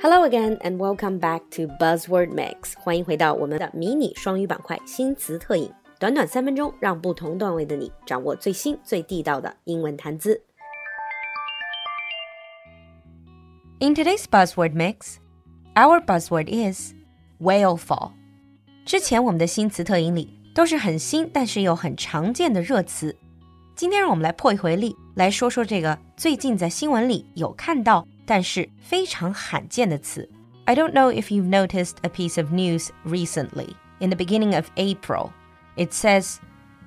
Hello again and welcome back to Buzzword Mix。欢迎回到我们的迷你双语板块新词特饮，短短三分钟，让不同段位的你掌握最新最地道的英文谈资。In today's Buzzword Mix, our buzzword is whale fall。之前我们的新词特饮里都是很新但是又很常见的热词， 今天让我们来破一回例，来说说这个最近在新闻里有看到。但是非常罕见的词。I don't know if you've noticed a piece of news recently. In the beginning of April, it says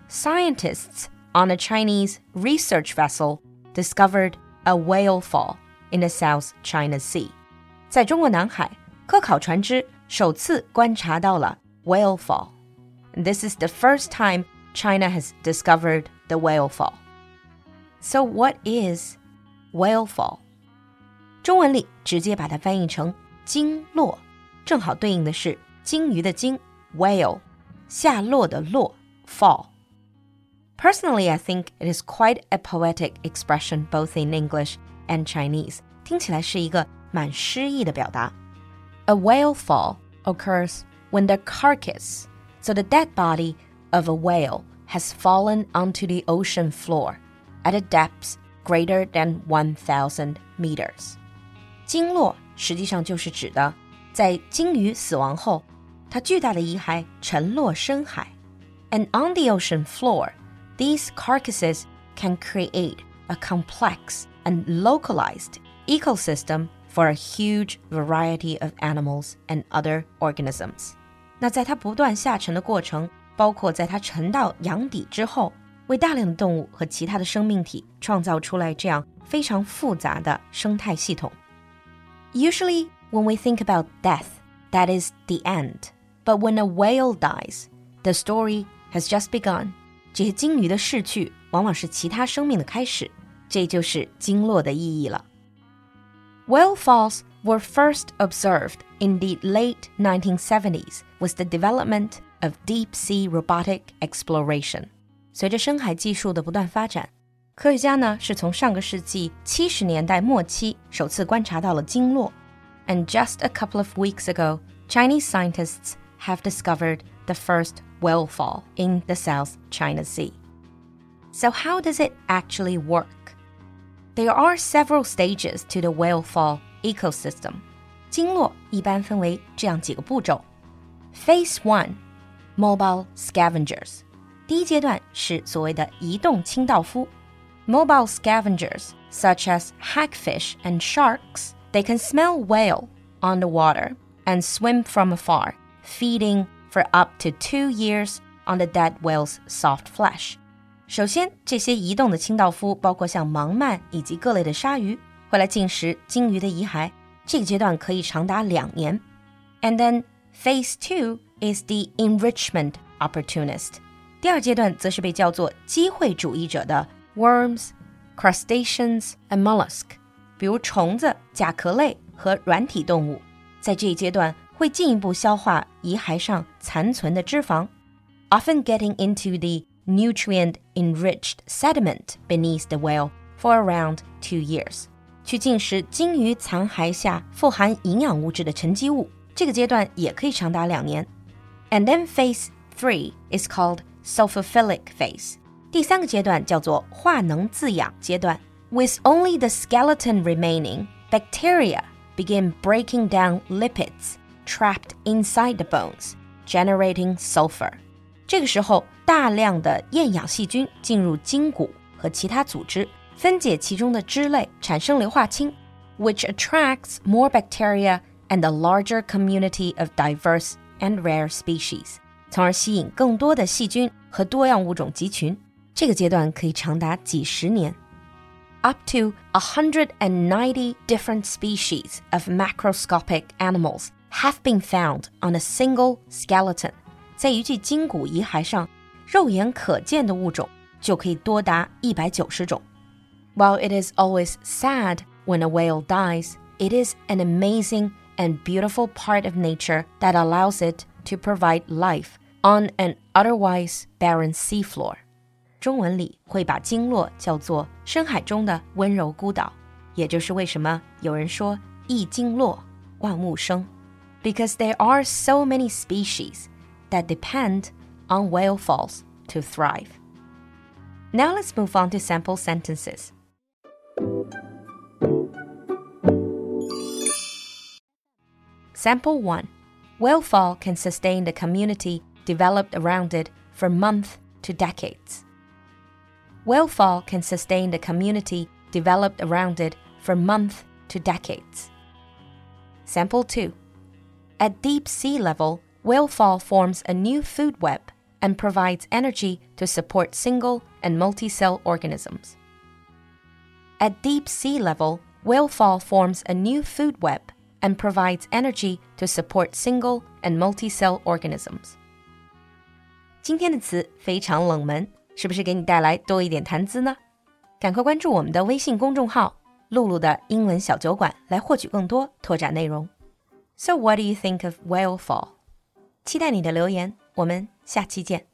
scientists on a Chinese research vessel discovered a whale fall in the South China Sea. 在中国南海，科考船只首次观察到了 whale fall. This is the first time China has discovered the whale fall. So, what is whale fall? 中文里直接把它翻译成鲸落，正好对应的是鲸鱼的鲸 whale，下落的落 fall。Personally, I think it is quite a poetic expression both in English and Chinese. 听起来是一个蛮诗意的表达。A whale fall occurs when the carcass, so the dead body of a whale, has fallen onto the ocean floor at a depth greater than 1,000 meters. 鲸落实际上就是指的，在鲸鱼死亡后，它巨大的遗骸沉落深海。And on the ocean floor, these carcasses can create a complex and localized ecosystem for a huge variety of animals and other organisms. 那在它不断下沉的过程， 包括在它沉到洋底之后，为大量的动物和其他的生命体创造出来这样非常复杂的生态系统。Usually, when we think about death, that is the end. But when a whale dies, the story has just begun. 这些鲸鱼的逝去，往往是其他生命的开始，这就是鲸落的意义了。Whale falls were first observed in the late 1970s with the development of deep sea robotic exploration。随着深海技术的不断发展，科学家呢是从上个世纪七十年代末期首次观察到了鲸落。And just a couple of weeks ago, Chinese scientists have discovered the first whale fall in the South China Sea. So, how does it actually work? There are several stages to the whale fall ecosystem. 鲸落一般分为这样几个步骤。Phase one mobile scavengers. 第一阶段是所谓的移动清道夫。Mobile scavengers, such as hagfish and sharks, they can smell whale on the water and swim from afar, feeding for up to two years on the dead whale's soft flesh. 首先，这些移动的清道夫包括像盲鳗以及各类的鲨鱼，会来进食鲸鱼的遗骸。这个阶段可以长达两年。And then phase two is the enrichment opportunist. 第二阶段则是被叫做机会主义者的 worms, crustaceans and mollusk，比如虫子、甲壳类和软体动物，在这一阶段会进一步消化遗骸上残存的脂肪，often getting into the nutrient-enriched sediment beneath the whale for around two years，去进食鲸鱼残骸下富含营养物质的沉积物。 这个阶段也可以长达两年。And then phase three is called sulfophilic phase。第三个阶段叫做化能自养阶段。With only the skeleton remaining, bacteria begin breaking down lipids trapped inside the bones, generating sulfur. 这个时候，大量的厌氧细菌进入鲸骨和其他组织，分解其中的脂类，产生硫化氢，which attracts more bacteria and a larger community of diverse and rare species，从而吸引更多的细菌和多样物种集群。这个阶段可以长达几十年。Up to 190 different species of macroscopic animals have been found on a single skeleton。在一具鲸骨遗骸上，肉眼可见的物种就可以多达一百九十种。While it is always sad when a whale dies, it is an amazing and beautiful part of nature that allows it to provide life on an otherwise barren seafloor. 中文里会把鲸落叫做深海中的温柔孤岛，也就是为什么有人说一鲸落万物生，because there are so many species that depend on whale falls to thrive. Now let's move on to sample sentences. Sample 1. Whale fall can sustain the community developed around it for months to decades. Whale fall can sustain the community developed around it for months to decades. Sample 2. At deep sea level, whale fall forms a new food web and provides energy to support single and multi cell organisms. At deep sea level, whale fall forms a new food web and provides energy to support single and multi cell organisms. 今天的词非常冷门，是不是给你带来多一点谈资呢？赶快关注我们的微信公众号“露露的英文小酒馆”来获取更多拓展内容。So what do you think of whale fall？期待你的留言，我们下期见。